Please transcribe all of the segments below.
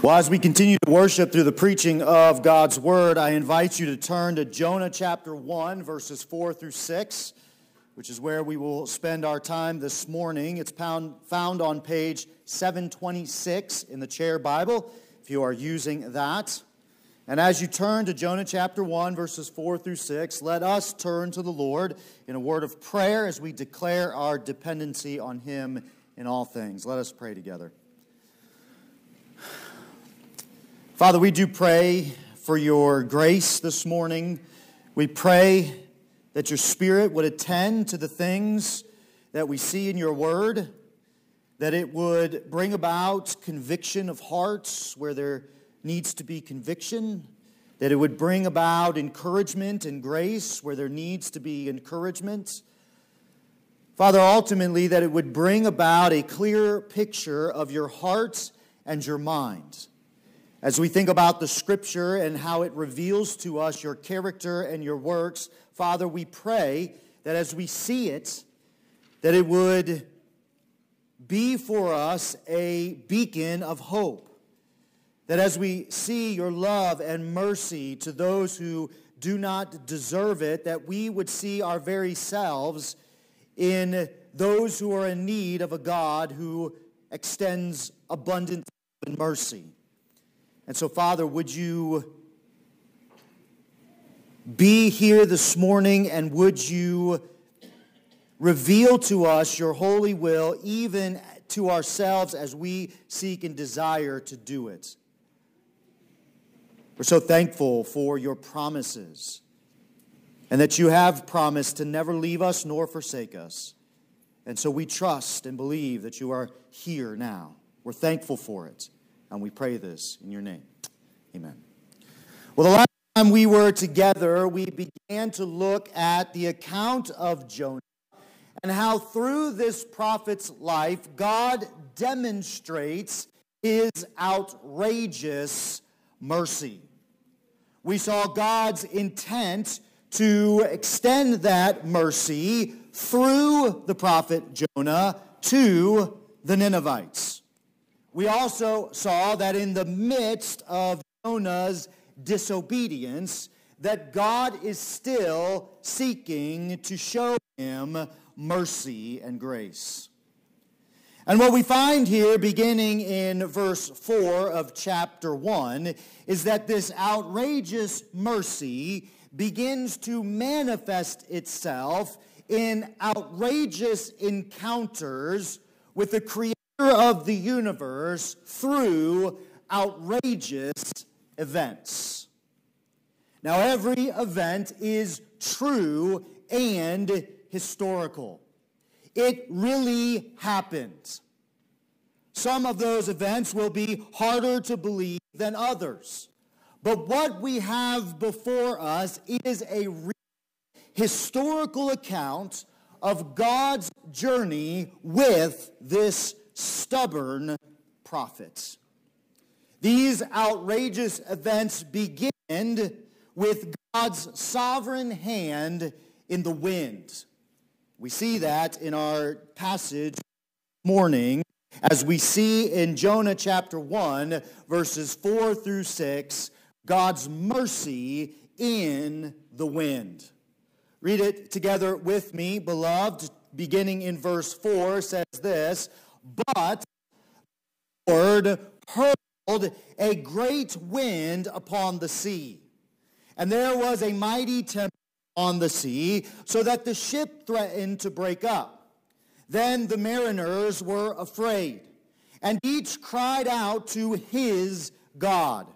Well, as we continue to worship through the preaching of God's word, I invite you to turn to Jonah chapter 1, verses 4 through 6, which is where we will spend our time this morning. It's found, on page 726 in the chair Bible, if you are using that. And as you turn to Jonah chapter 1, verses 4 through 6, let us turn to the Lord in a word of prayer as we declare our dependency on Him in all things. Let us pray together. Father, we do pray for your grace this morning. We pray that your Spirit would attend to the things that we see in your word, that it would bring about conviction of hearts where there needs to be conviction, that it would bring about encouragement and grace where there needs to be encouragement. Father, ultimately, that it would bring about a clear picture of your heart and your mind as we think about the scripture and how it reveals to us your character and your works, Father, we pray that as we see it, that it would be for us a beacon of hope. That as we see your love and mercy to those who do not deserve it, that we would see our very selves in those who are in need of a God who extends abundant and mercy. And so, Father, would you be here this morning and would you reveal to us your holy will, even to ourselves as we seek and desire to do it? We're so thankful for your promises and that you have promised to never leave us nor forsake us. And so we trust and believe that you are here now. We're thankful for it. And we pray this in your name. Amen. Well, the last time we were together, we began to look at the account of Jonah and how through this prophet's life, God demonstrates his outrageous mercy. We saw God's intent to extend that mercy through the prophet Jonah to the Ninevites. We also saw that in the midst of Jonah's disobedience, that God is still seeking to show him mercy and grace. And what we find here, beginning in verse 4 of chapter 1, is that this outrageous mercy begins to manifest itself in outrageous encounters with the creator of the universe through outrageous events. Now, every event is true and historical. It really happened. Some of those events will be harder to believe than others. But what we have before us is a historical account of God's journey with this stubborn prophets. These outrageous events begin with God's sovereign hand in the wind. We see that in our passage morning as we see in Jonah chapter 1 verses 4 through 6 God's mercy in the wind. Read it together with me, beloved. Beginning in verse 4 says this, but Lord hurled a great wind upon the sea. And there was a mighty tempest on the sea, so that the ship threatened to break up. Then the mariners were afraid, and each cried out to his God.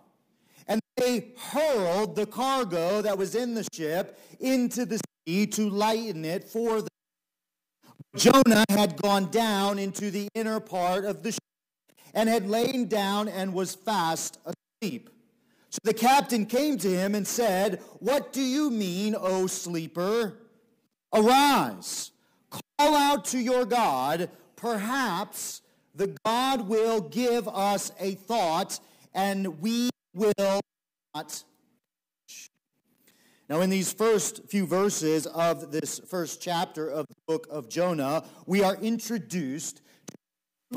And they hurled the cargo that was in the ship into the sea to lighten it for them. Jonah had gone down into the inner part of the ship and had lain down and was fast asleep. So the captain came to him and said, What do you mean, O sleeper? Arise, call out to your God. Perhaps the God will give us a thought and we will not now, in these first few verses of this first chapter of the book of Jonah, we are introduced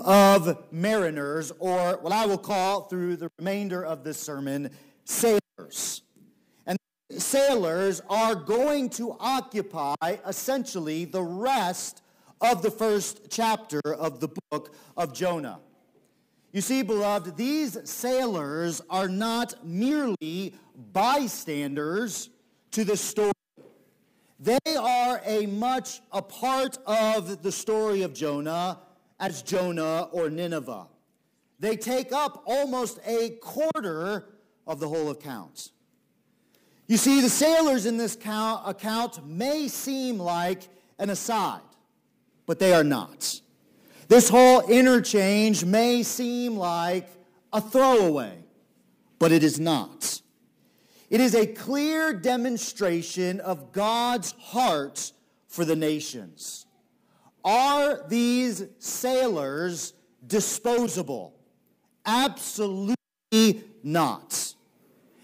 of mariners, or what I will call through the remainder of this sermon, sailors. And sailors are going to occupy essentially the rest of the first chapter of the book of Jonah. You see, beloved, these sailors are not merely bystanders to the story. They are a much a part of the story of Jonah as Jonah or Nineveh. They take up almost a quarter of the whole account. You see, the sailors in this account may seem like an aside, but they are not. This whole interchange may seem like a throwaway, but it is not. It is a clear demonstration of God's heart for the nations. Are these sailors disposable? Absolutely not.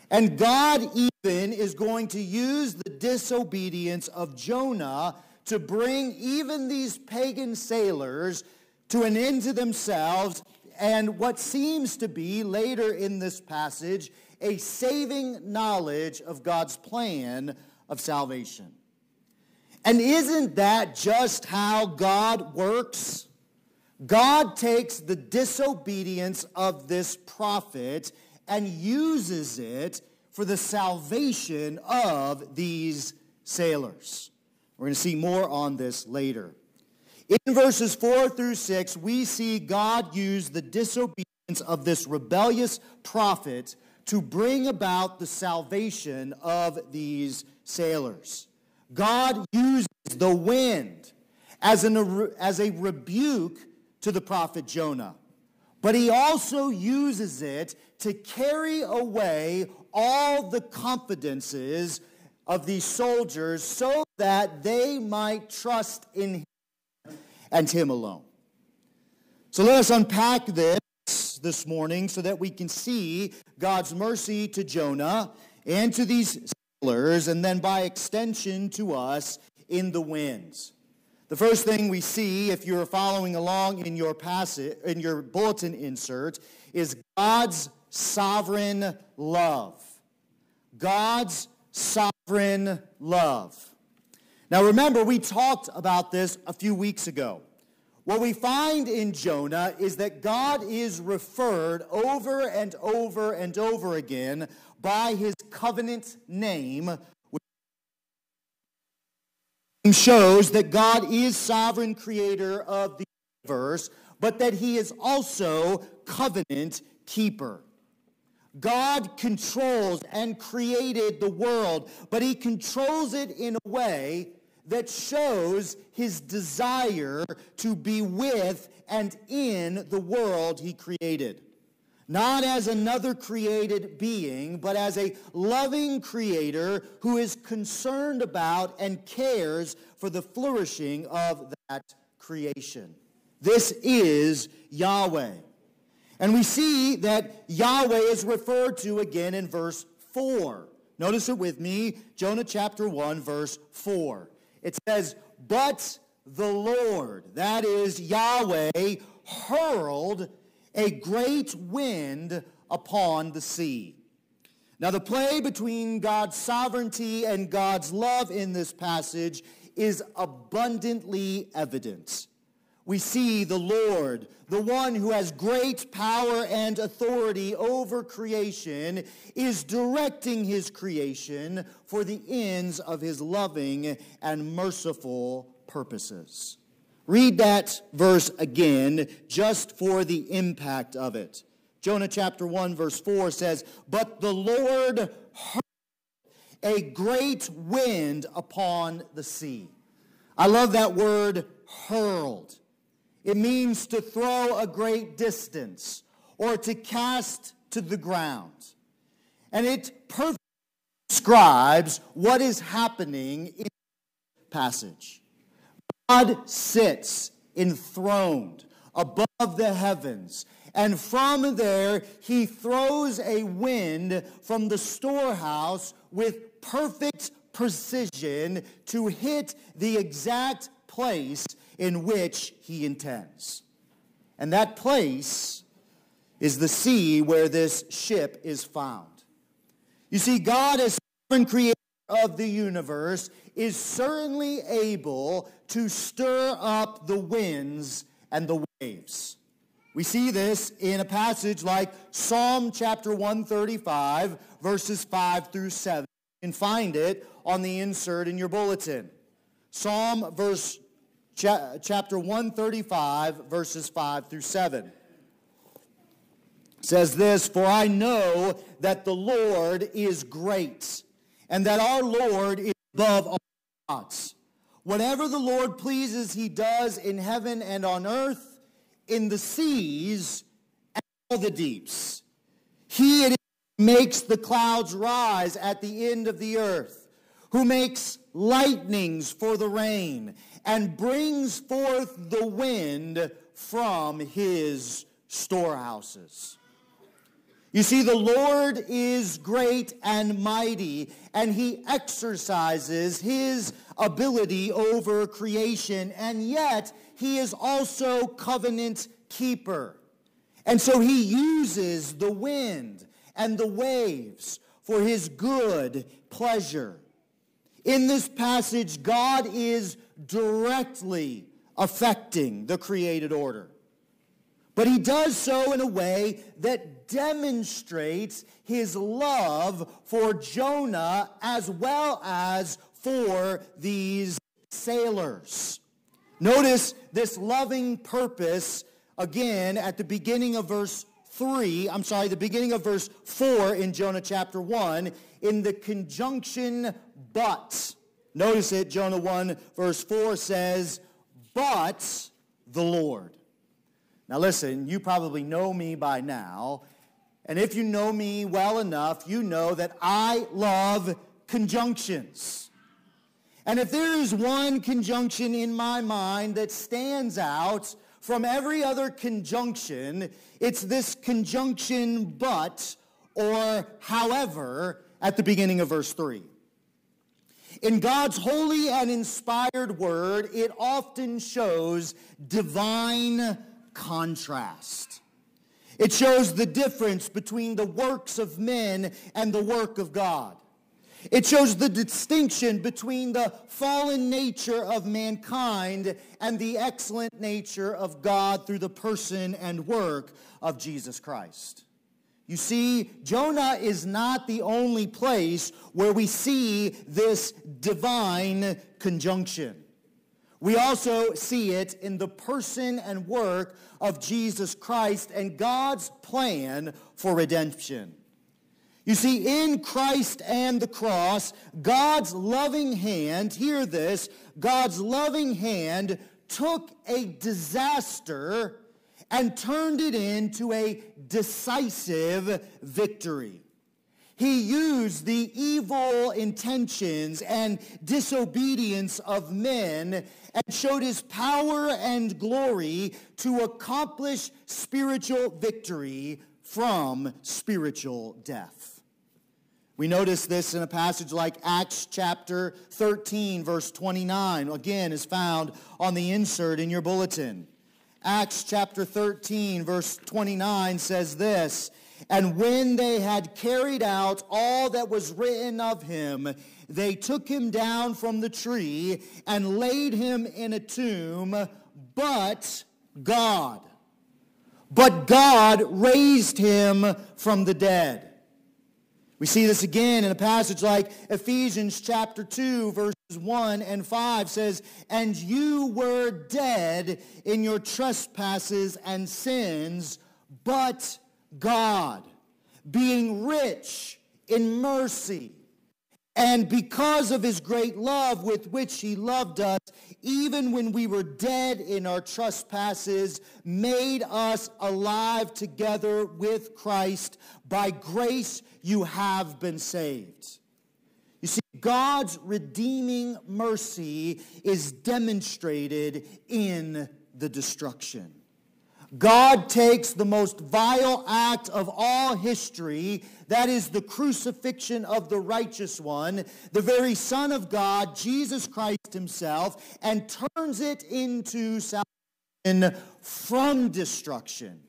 And God even is going to use the disobedience of Jonah to bring even these pagan sailors to an end to themselves and what seems to be later in this passage a saving knowledge of God's plan of salvation. And isn't that just how God works? God takes the disobedience of this prophet and uses it for the salvation of these sailors. We're going to see more on this later. In verses 4 through 6, we see God use the disobedience of this rebellious prophet to bring about the salvation of these sailors. God uses the wind as, an, as a rebuke to the prophet Jonah, but he also uses it to carry away all the confidences of these soldiers so that they might trust in him and him alone. So let us unpack this this morning so that we can see God's mercy to Jonah and to these sailors, and then by extension to us in the winds. The first thing we see, if you're following along in your passage, in your bulletin insert, is God's sovereign love. God's sovereign love. Now remember, we talked about this a few weeks ago. What we find in Jonah is that God is referred over and over and over again by his covenant name, which shows that God is sovereign creator of the universe, but that he is also covenant keeper. God controls and created the world, but he controls it in a way that shows his desire to be with and in the world he created. Not as another created being, but as a loving creator who is concerned about and cares for the flourishing of that creation. This is Yahweh. And we see that Yahweh is referred to again in verse 4. Notice it with me, Jonah chapter 1, verse 4. It says, But the Lord, that is Yahweh, hurled a great wind upon the sea. Now, the play between God's sovereignty and God's love in this passage is abundantly evident. We see the Lord, the one who has great power and authority over creation, is directing his creation for the ends of his loving and merciful purposes. Read that verse again just for the impact of it. Jonah chapter 1, verse 4 says, But the Lord heard a great wind upon the sea. I love that word hurled. It means to throw a great distance or to cast to the ground. And it perfectly describes what is happening in the passage. God sits enthroned above the heavens, and from there he throws a wind from the storehouse with perfect precision to hit the exact place in which he intends. And that place is the sea where this ship is found. You see, God, as sovereign creator of the universe, is certainly able to stir up the winds and the waves. We see this in a passage like Psalm chapter 135, verses 5 through 7. You can find it on the insert in your bulletin. Psalm verse cha- chapter 135, verses 5 through 7 says this For I know that the Lord is great, and that our Lord is above all gods. Whatever the Lord pleases, he does in heaven and on earth, in the seas and all the deeps. He it makes the clouds rise at the end of the earth, who makes lightnings for the rain, and brings forth the wind from his storehouses. You see, the Lord is great and mighty, and he exercises his ability over creation, and yet he is also covenant keeper. And so he uses the wind and the waves for his good pleasure. In this passage, God is directly affecting the created order. But he does so in a way that demonstrates his love for Jonah as well as for these sailors. Notice this loving purpose again at the beginning of verse 3, I'm sorry, the beginning of verse 4 in Jonah chapter 1, in the conjunction but. Notice it, Jonah 1, verse 4 says, but the Lord. Now, listen, you probably know me by now. And if you know me well enough, you know that I love conjunctions. And if there is one conjunction in my mind that stands out from every other conjunction, it's this conjunction but or however at the beginning of verse 3. In God's holy and inspired word, it often shows divine contrast. It shows the difference between the works of men and the work of God. It shows the distinction between the fallen nature of mankind and the excellent nature of God through the person and work of Jesus Christ. You see, Jonah is not the only place where we see this divine conjunction. We also see it in the person and work of Jesus Christ and God's plan for redemption. You see, in Christ and the cross, God's loving hand, hear this, God's loving hand took a disaster and turned it into a decisive victory. He used the evil intentions and disobedience of men and showed his power and glory to accomplish spiritual victory from spiritual death. We notice this in a passage like Acts chapter 13, verse 29. Again, is found on the insert in your bulletin. Acts chapter 13, verse 29 says this and when they had carried out all that was written of him, they took him down from the tree and laid him in a tomb, but God. But God raised him from the dead. We see this again in a passage like Ephesians chapter 2, verses 1 and 5 says, And you were dead in your trespasses and sins, but God, being rich in mercy, and because of his great love with which he loved us, even when we were dead in our trespasses, made us alive together with Christ. By grace you have been saved. You see, God's redeeming mercy is demonstrated in the destruction. God takes the most vile act of all history, that is the crucifixion of the righteous one, the very Son of God, Jesus Christ himself, and turns it into salvation. from destruction.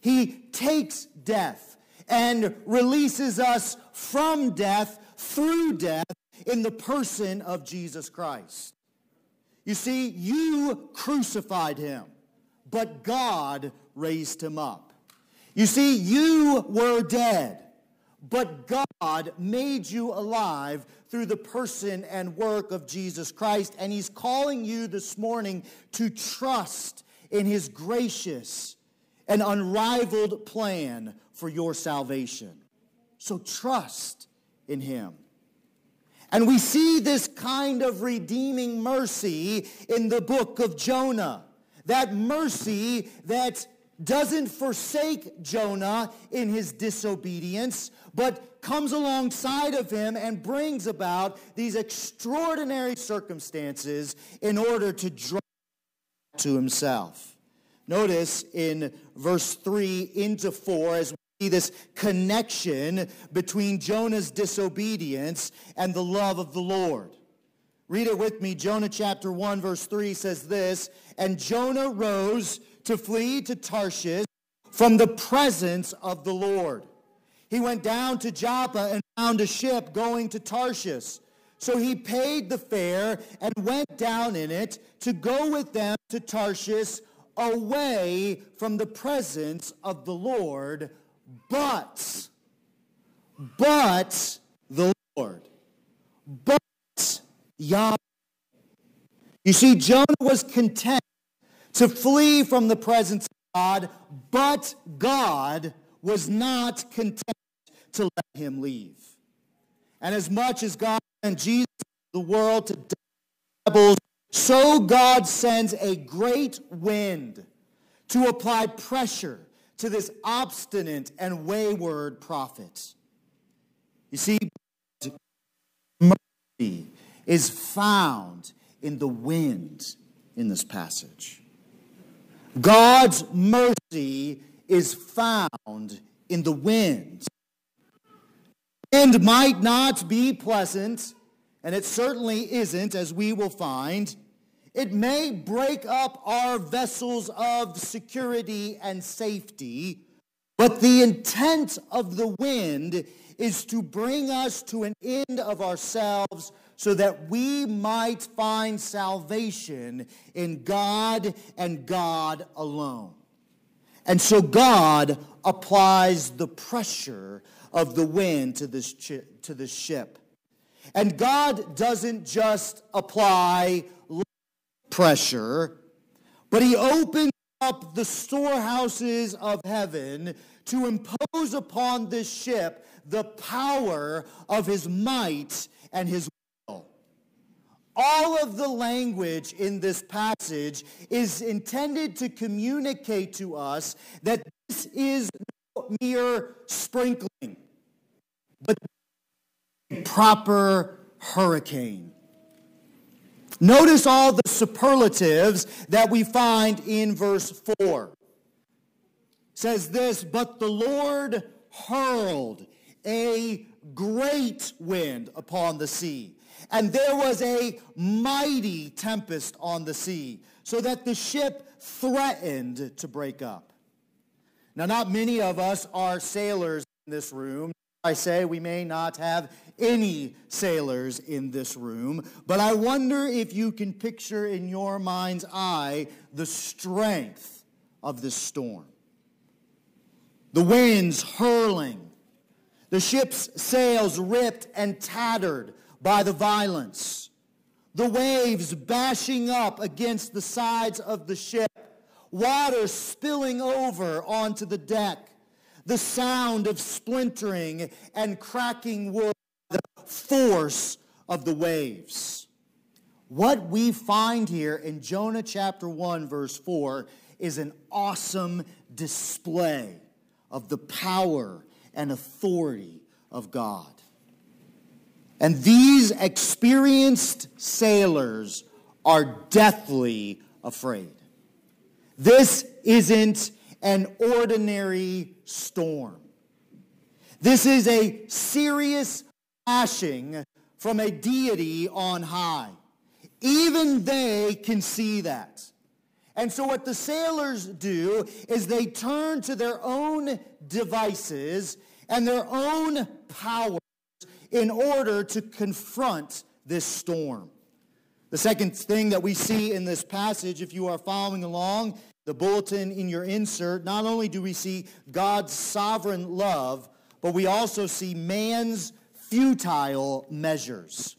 He takes death and releases us from death through death in the person of Jesus Christ. You see, you crucified him, but God raised him up. You see, you were dead, but God made you alive through the person and work of Jesus Christ. And he's calling you this morning to trust in his gracious and unrivaled plan for your salvation. So trust in him. And we see this kind of redeeming mercy in the book of Jonah. That mercy that doesn't forsake Jonah in his disobedience, but comes alongside of him and brings about these extraordinary circumstances in order to draw to himself. Notice in verse 3 into 4, as we see this connection between Jonah's disobedience and the love of the Lord. Read it with me. Jonah chapter 1, verse 3 says this And Jonah rose to flee to Tarshish from the presence of the Lord. He went down to Joppa and found a ship going to Tarshish. So he paid the fare and went down in it to go with them to Tarshish away from the presence of the Lord but, but the Lord, but Yahweh. You see, Jonah was content to flee from the presence of God, but God was not content to let him leave. And as much as God sent Jesus the world to devils, so God sends a great wind to apply pressure to this obstinate and wayward prophet. You see, mercy is found in the wind in this passage. God's mercy is found in the wind. Wind might not be pleasant, and it certainly isn't, as we will find. It may break up our vessels of security and safety, but the intent of the wind is to bring us to an end of ourselves so that we might find salvation in God and God alone. And so God applies the pressure of the wind to this, to this ship. And God doesn't just apply pressure, but he opens up the storehouses of heaven to impose upon this ship the power of his might and his. All of the language in this passage is intended to communicate to us that this is no mere sprinkling, but proper hurricane. Notice all the superlatives that we find in verse 4. It says this, but the Lord hurled a great wind upon the sea, and there was a mighty tempest on the sea, so that the ship threatened to break up. Now, not many of us are sailors in this room. I say we may not have any sailors in this room, but I wonder if you can picture in your mind's eye the strength of this storm. The winds hurling, the ship's sails ripped and tattered by the violence, the waves bashing up against the sides of the ship, water spilling over onto the deck, the sound of splintering and cracking wood the force of the waves. What we find here in Jonah chapter 1, verse 4, is an awesome display of the power and authority of God. And these experienced sailors are deathly afraid. This isn't an ordinary storm. This is a serious flashing from a deity on high. Even they can see that. And so, what the sailors do is they turn to their own devices and their own powers in order to confront this storm. The second thing that we see in this passage, if you are following along the bulletin in your insert, not only do we see God's sovereign love, but we also see man's futile measures.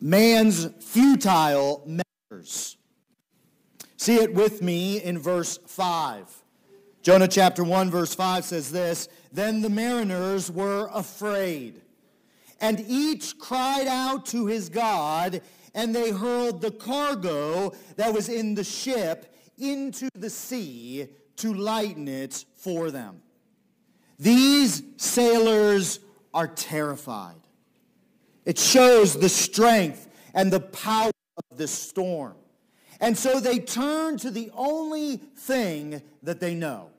Man's futile measures. See it with me in verse 5. Jonah chapter 1, verse 5 says this Then the mariners were afraid, and each cried out to his God, and they hurled the cargo that was in the ship into the sea to lighten it for them. These sailors are terrified. It shows the strength and the power of this storm. And so they turn to the only thing that they know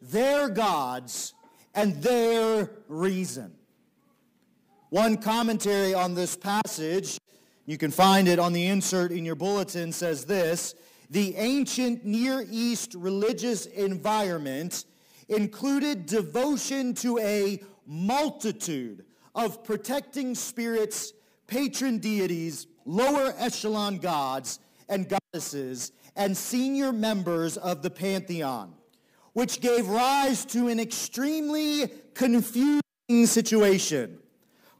their gods and their reason. One commentary on this passage, you can find it on the insert in your bulletin, says this The ancient Near East religious environment included devotion to a multitude of protecting spirits, patron deities, lower echelon gods and goddesses, and senior members of the pantheon, which gave rise to an extremely confusing situation.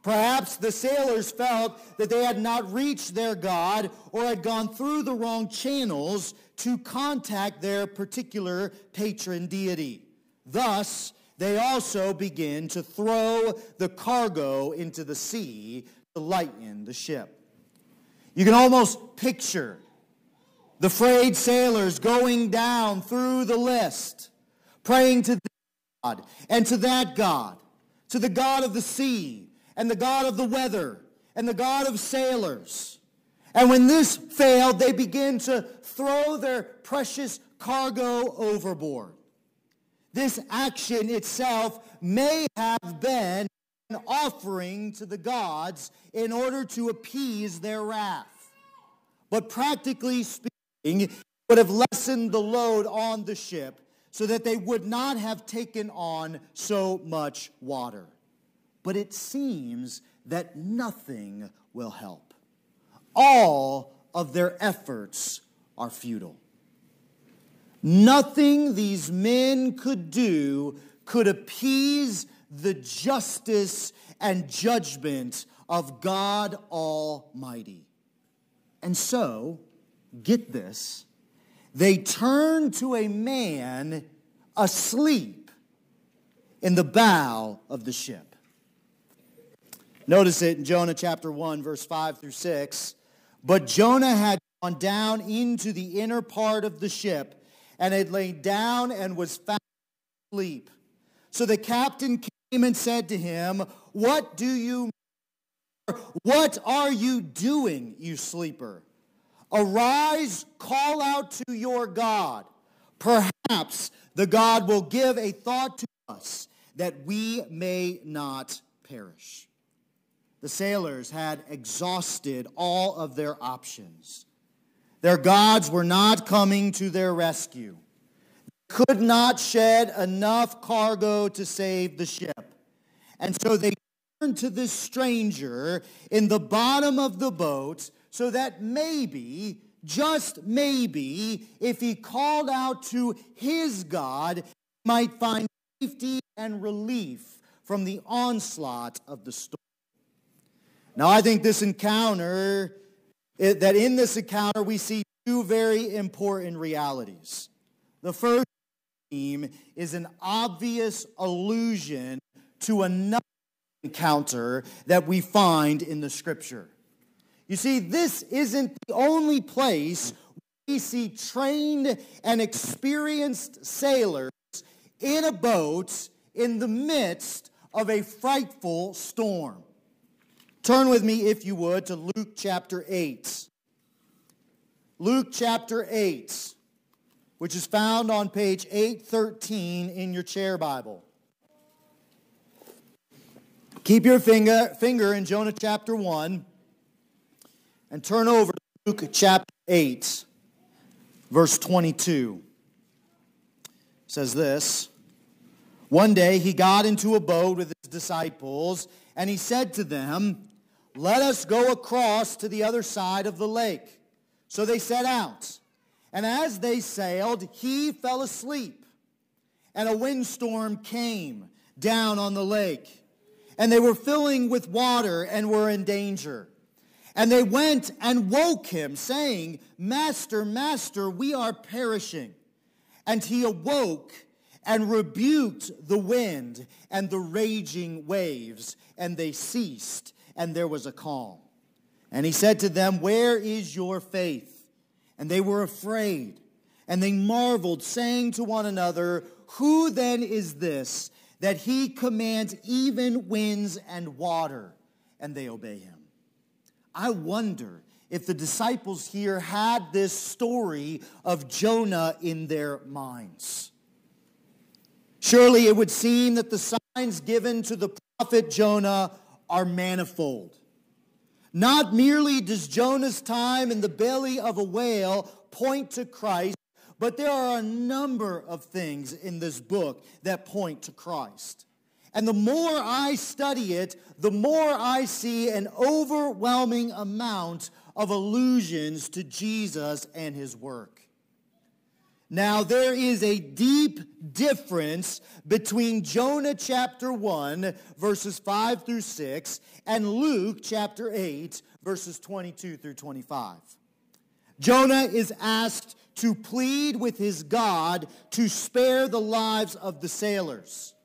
Perhaps the sailors felt that they had not reached their God or had gone through the wrong channels to contact their particular patron deity. Thus, they also begin to throw the cargo into the sea to lighten the ship. You can almost picture the frayed sailors going down through the list, praying to God and to that God, to the God of the sea and the God of the weather and the God of sailors. And when this failed, they began to throw their precious cargo overboard. This action itself may have been an offering to the gods in order to appease their wrath. But practically speaking, it would have lessened the load on the ship so that they would not have taken on so much water. But it seems that nothing will help. All of their efforts are futile. Nothing these men could do could appease the justice and judgment of God Almighty. And so, get this, they turned to a man asleep in the bow of the ship. Notice it in Jonah chapter 1, verse 5 through 6. But Jonah had gone down into the inner part of the ship and had laid down and was fast asleep. So the captain came and said to him, What do you what are you doing, you sleeper? Arise, call out to your God. Perhaps the God will give a thought to us that we may not perish. The sailors had exhausted all of their options. Their gods were not coming to their rescue. They could not shed enough cargo to save the ship. And so they turned to this stranger in the bottom of the boat so that maybe, just maybe, if he called out to his God, he might find safety and relief from the onslaught of the storm. Now, I think this encounter, that in this encounter we see two very important realities. The first theme is an obvious allusion to another encounter that we find in the scripture. You see, this isn't the only place we see trained and experienced sailors in a boat in the midst of a frightful storm. Turn with me, if you would, to Luke chapter 8. Luke chapter 8, which is found on page 813 in your chair Bible. Keep your finger, finger in Jonah chapter 1 and turn over to Luke chapter 8. Verse 22 says this One day he got into a boat with his disciples, and he said to them, Let us go across to the other side of the lake. So they set out. And as they sailed, he fell asleep. And a windstorm came down on the lake. And they were filling with water and were in danger. And they went and woke him, saying, Master, Master, we are perishing. And he awoke and rebuked the wind and the raging waves, and they ceased, and there was a calm. And he said to them, Where is your faith? And they were afraid, and they marveled, saying to one another, Who then is this that he commands even winds and water, and they obey him? I wonder if the disciples here had this story of Jonah in their minds. Surely it would seem that the signs given to the prophet Jonah are manifold. Not merely does Jonah's time in the belly of a whale point to Christ, but there are a number of things in this book that point to Christ. And the more I study it, the more I see an overwhelming amount of allusions to Jesus and his work. Now, there is a deep difference between Jonah chapter 1, verses 5 through 6, and Luke chapter 8, verses 22 through 25. Jonah is asked to plead with his God to spare the lives of the sailors.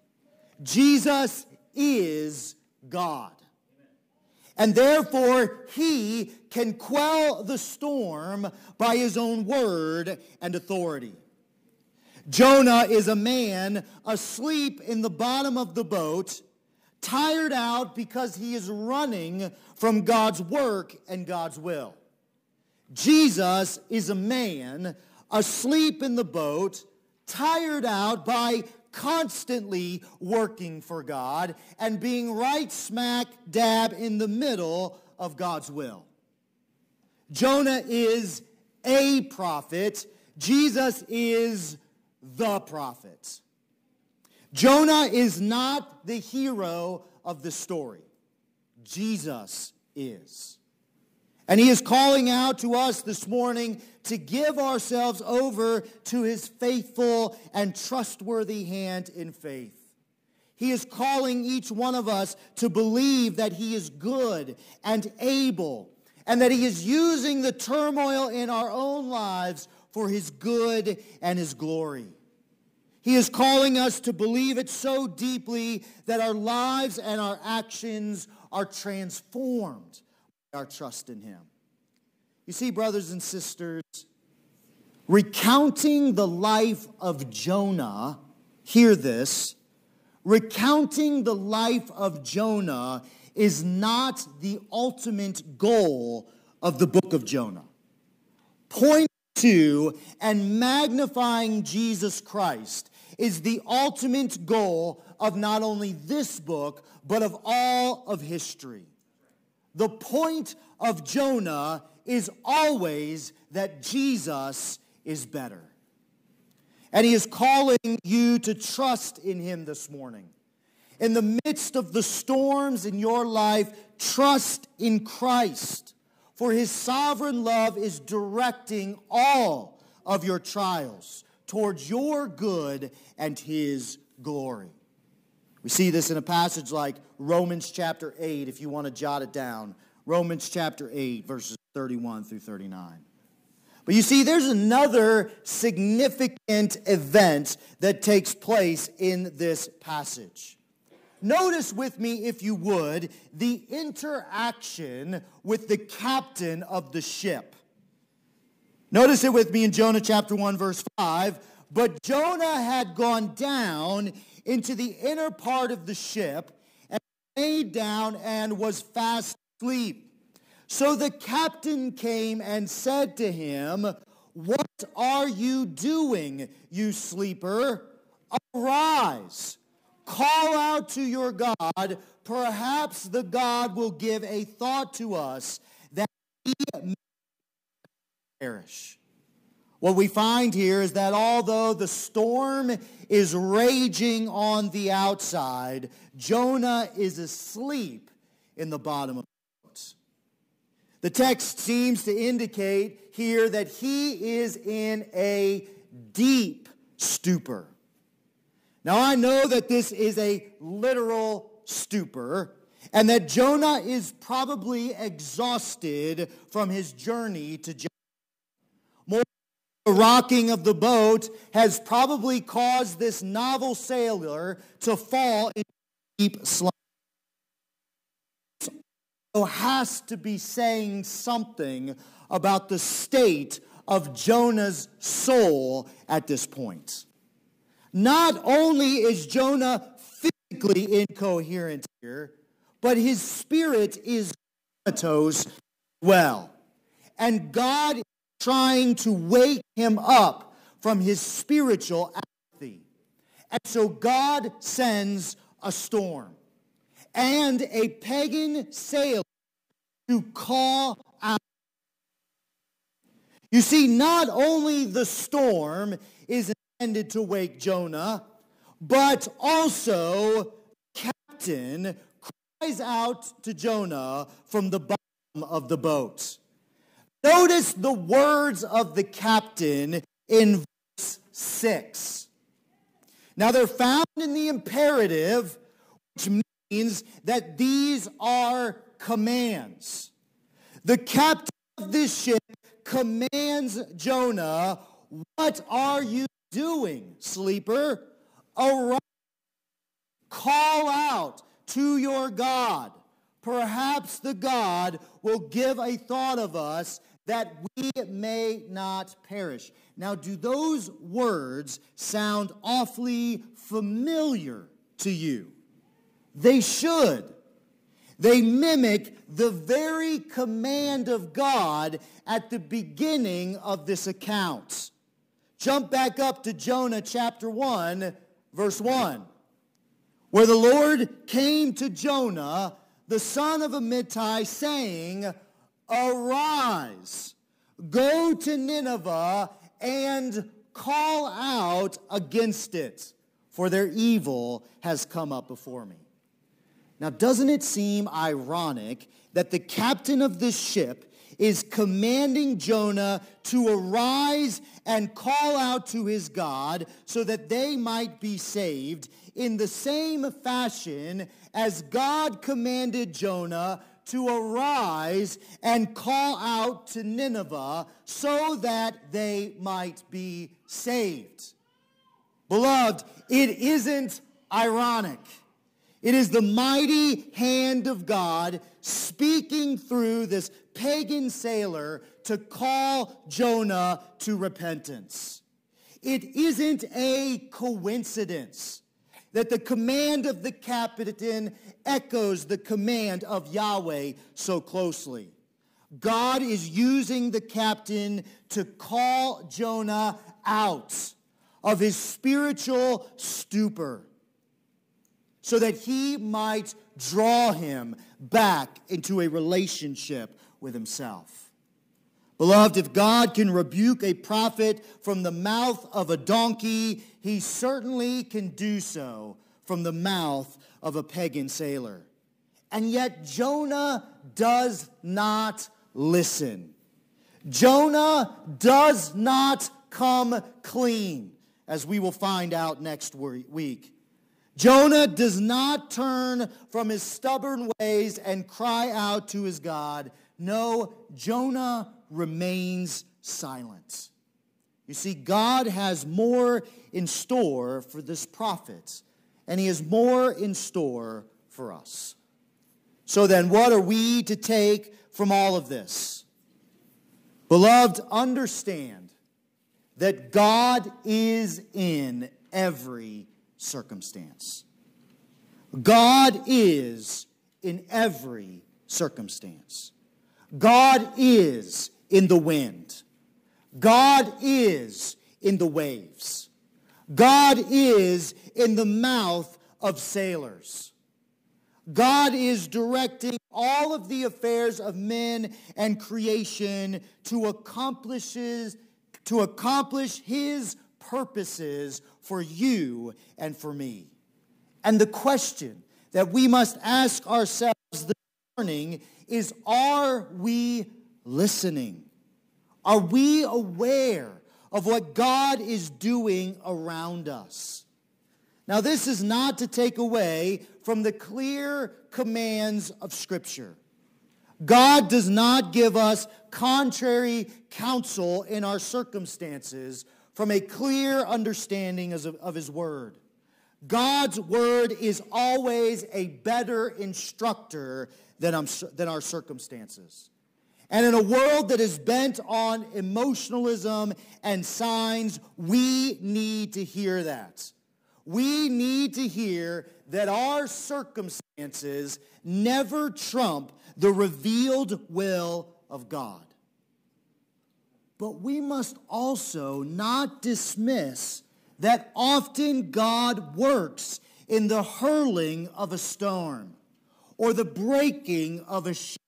Jesus is God. And therefore, he can quell the storm by his own word and authority. Jonah is a man asleep in the bottom of the boat, tired out because he is running from God's work and God's will. Jesus is a man asleep in the boat, tired out by constantly working for God and being right smack dab in the middle of God's will. Jonah is a prophet. Jesus is the prophet. Jonah is not the hero of the story. Jesus is. And he is calling out to us this morning to give ourselves over to his faithful and trustworthy hand in faith. He is calling each one of us to believe that he is good and able and that he is using the turmoil in our own lives for his good and his glory. He is calling us to believe it so deeply that our lives and our actions are transformed our trust in him. You see, brothers and sisters, recounting the life of Jonah, hear this, recounting the life of Jonah is not the ultimate goal of the book of Jonah. Point to and magnifying Jesus Christ is the ultimate goal of not only this book, but of all of history. The point of Jonah is always that Jesus is better. And he is calling you to trust in him this morning. In the midst of the storms in your life, trust in Christ. For his sovereign love is directing all of your trials towards your good and his glory. We see this in a passage like Romans chapter 8, if you want to jot it down. Romans chapter 8, verses 31 through 39. But you see, there's another significant event that takes place in this passage. Notice with me, if you would, the interaction with the captain of the ship. Notice it with me in Jonah chapter 1, verse 5. But Jonah had gone down into the inner part of the ship and lay down and was fast asleep. So the captain came and said to him, What are you doing, you sleeper? Arise, call out to your God. Perhaps the God will give a thought to us that he may perish. What we find here is that although the storm is raging on the outside, Jonah is asleep in the bottom of the boat. The text seems to indicate here that he is in a deep stupor. Now, I know that this is a literal stupor and that Jonah is probably exhausted from his journey to. The rocking of the boat has probably caused this novel sailor to fall into deep slumber. So has to be saying something about the state of Jonah's soul at this point. Not only is Jonah physically incoherent here, but his spirit is comatose well. And God trying to wake him up from his spiritual apathy. And so God sends a storm and a pagan sailor to call out. You see, not only the storm is intended to wake Jonah, but also captain cries out to Jonah from the bottom of the boat. Notice the words of the captain in verse 6. Now they're found in the imperative, which means that these are commands. The captain of this ship commands Jonah, What are you doing, sleeper? Arise, call out to your God. Perhaps the God will give a thought of us that we may not perish. Now, do those words sound awfully familiar to you? They should. They mimic the very command of God at the beginning of this account. Jump back up to Jonah chapter 1, verse 1, where the Lord came to Jonah, the son of Amittai, saying, Arise, go to Nineveh and call out against it, for their evil has come up before me. Now, doesn't it seem ironic that the captain of this ship is commanding Jonah to arise and call out to his God so that they might be saved in the same fashion as God commanded Jonah to arise and call out to Nineveh so that they might be saved. Beloved, it isn't ironic. It is the mighty hand of God speaking through this pagan sailor to call Jonah to repentance. It isn't a coincidence that the command of the captain echoes the command of Yahweh so closely. God is using the captain to call Jonah out of his spiritual stupor so that he might draw him back into a relationship with himself. Beloved, if God can rebuke a prophet from the mouth of a donkey, he certainly can do so from the mouth of a pagan sailor. And yet Jonah does not listen. Jonah does not come clean, as we will find out next week. Jonah does not turn from his stubborn ways and cry out to his God. No, Jonah remains silent. You see, God has more in store for this prophet, and he has more in store for us. So then, what are we to take from all of this? Beloved, understand that God is in every circumstance. God is in every circumstance. God is in the wind. God is in the waves. God is in the mouth of sailors. God is directing all of the affairs of men and creation to accomplishes to accomplish his purposes for you and for me. And the question that we must ask ourselves this morning is are we listening? Are we aware of what God is doing around us? Now, this is not to take away from the clear commands of Scripture. God does not give us contrary counsel in our circumstances from a clear understanding of His Word. God's Word is always a better instructor than our circumstances. And in a world that is bent on emotionalism and signs, we need to hear that. We need to hear that our circumstances never trump the revealed will of God. But we must also not dismiss that often God works in the hurling of a storm or the breaking of a ship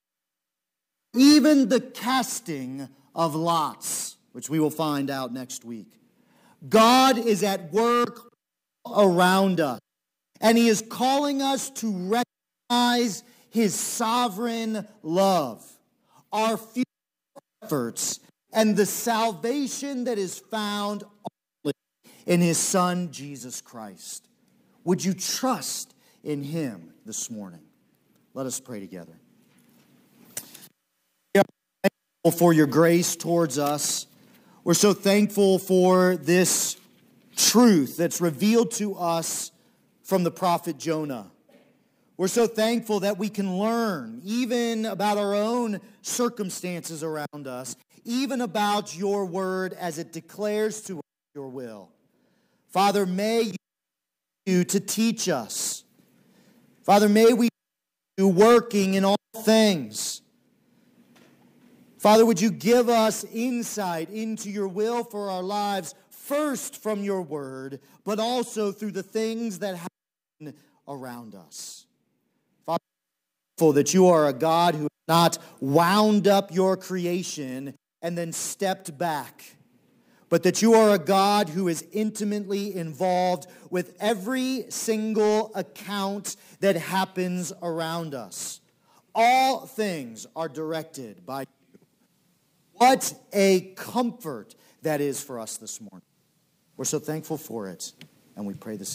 even the casting of lots, which we will find out next week. God is at work around us, and He is calling us to recognize His sovereign love, our future efforts, and the salvation that is found only in His Son, Jesus Christ. Would you trust in Him this morning? Let us pray together for your grace towards us. We're so thankful for this truth that's revealed to us from the prophet Jonah. We're so thankful that we can learn even about our own circumstances around us, even about your word as it declares to us your will. Father, may you to teach us. Father, may we do working in all things Father, would you give us insight into your will for our lives, first from your word, but also through the things that happen around us. Father, thankful that you are a God who has not wound up your creation and then stepped back, but that you are a God who is intimately involved with every single account that happens around us. All things are directed by what a comfort that is for us this morning. We're so thankful for it, and we pray this.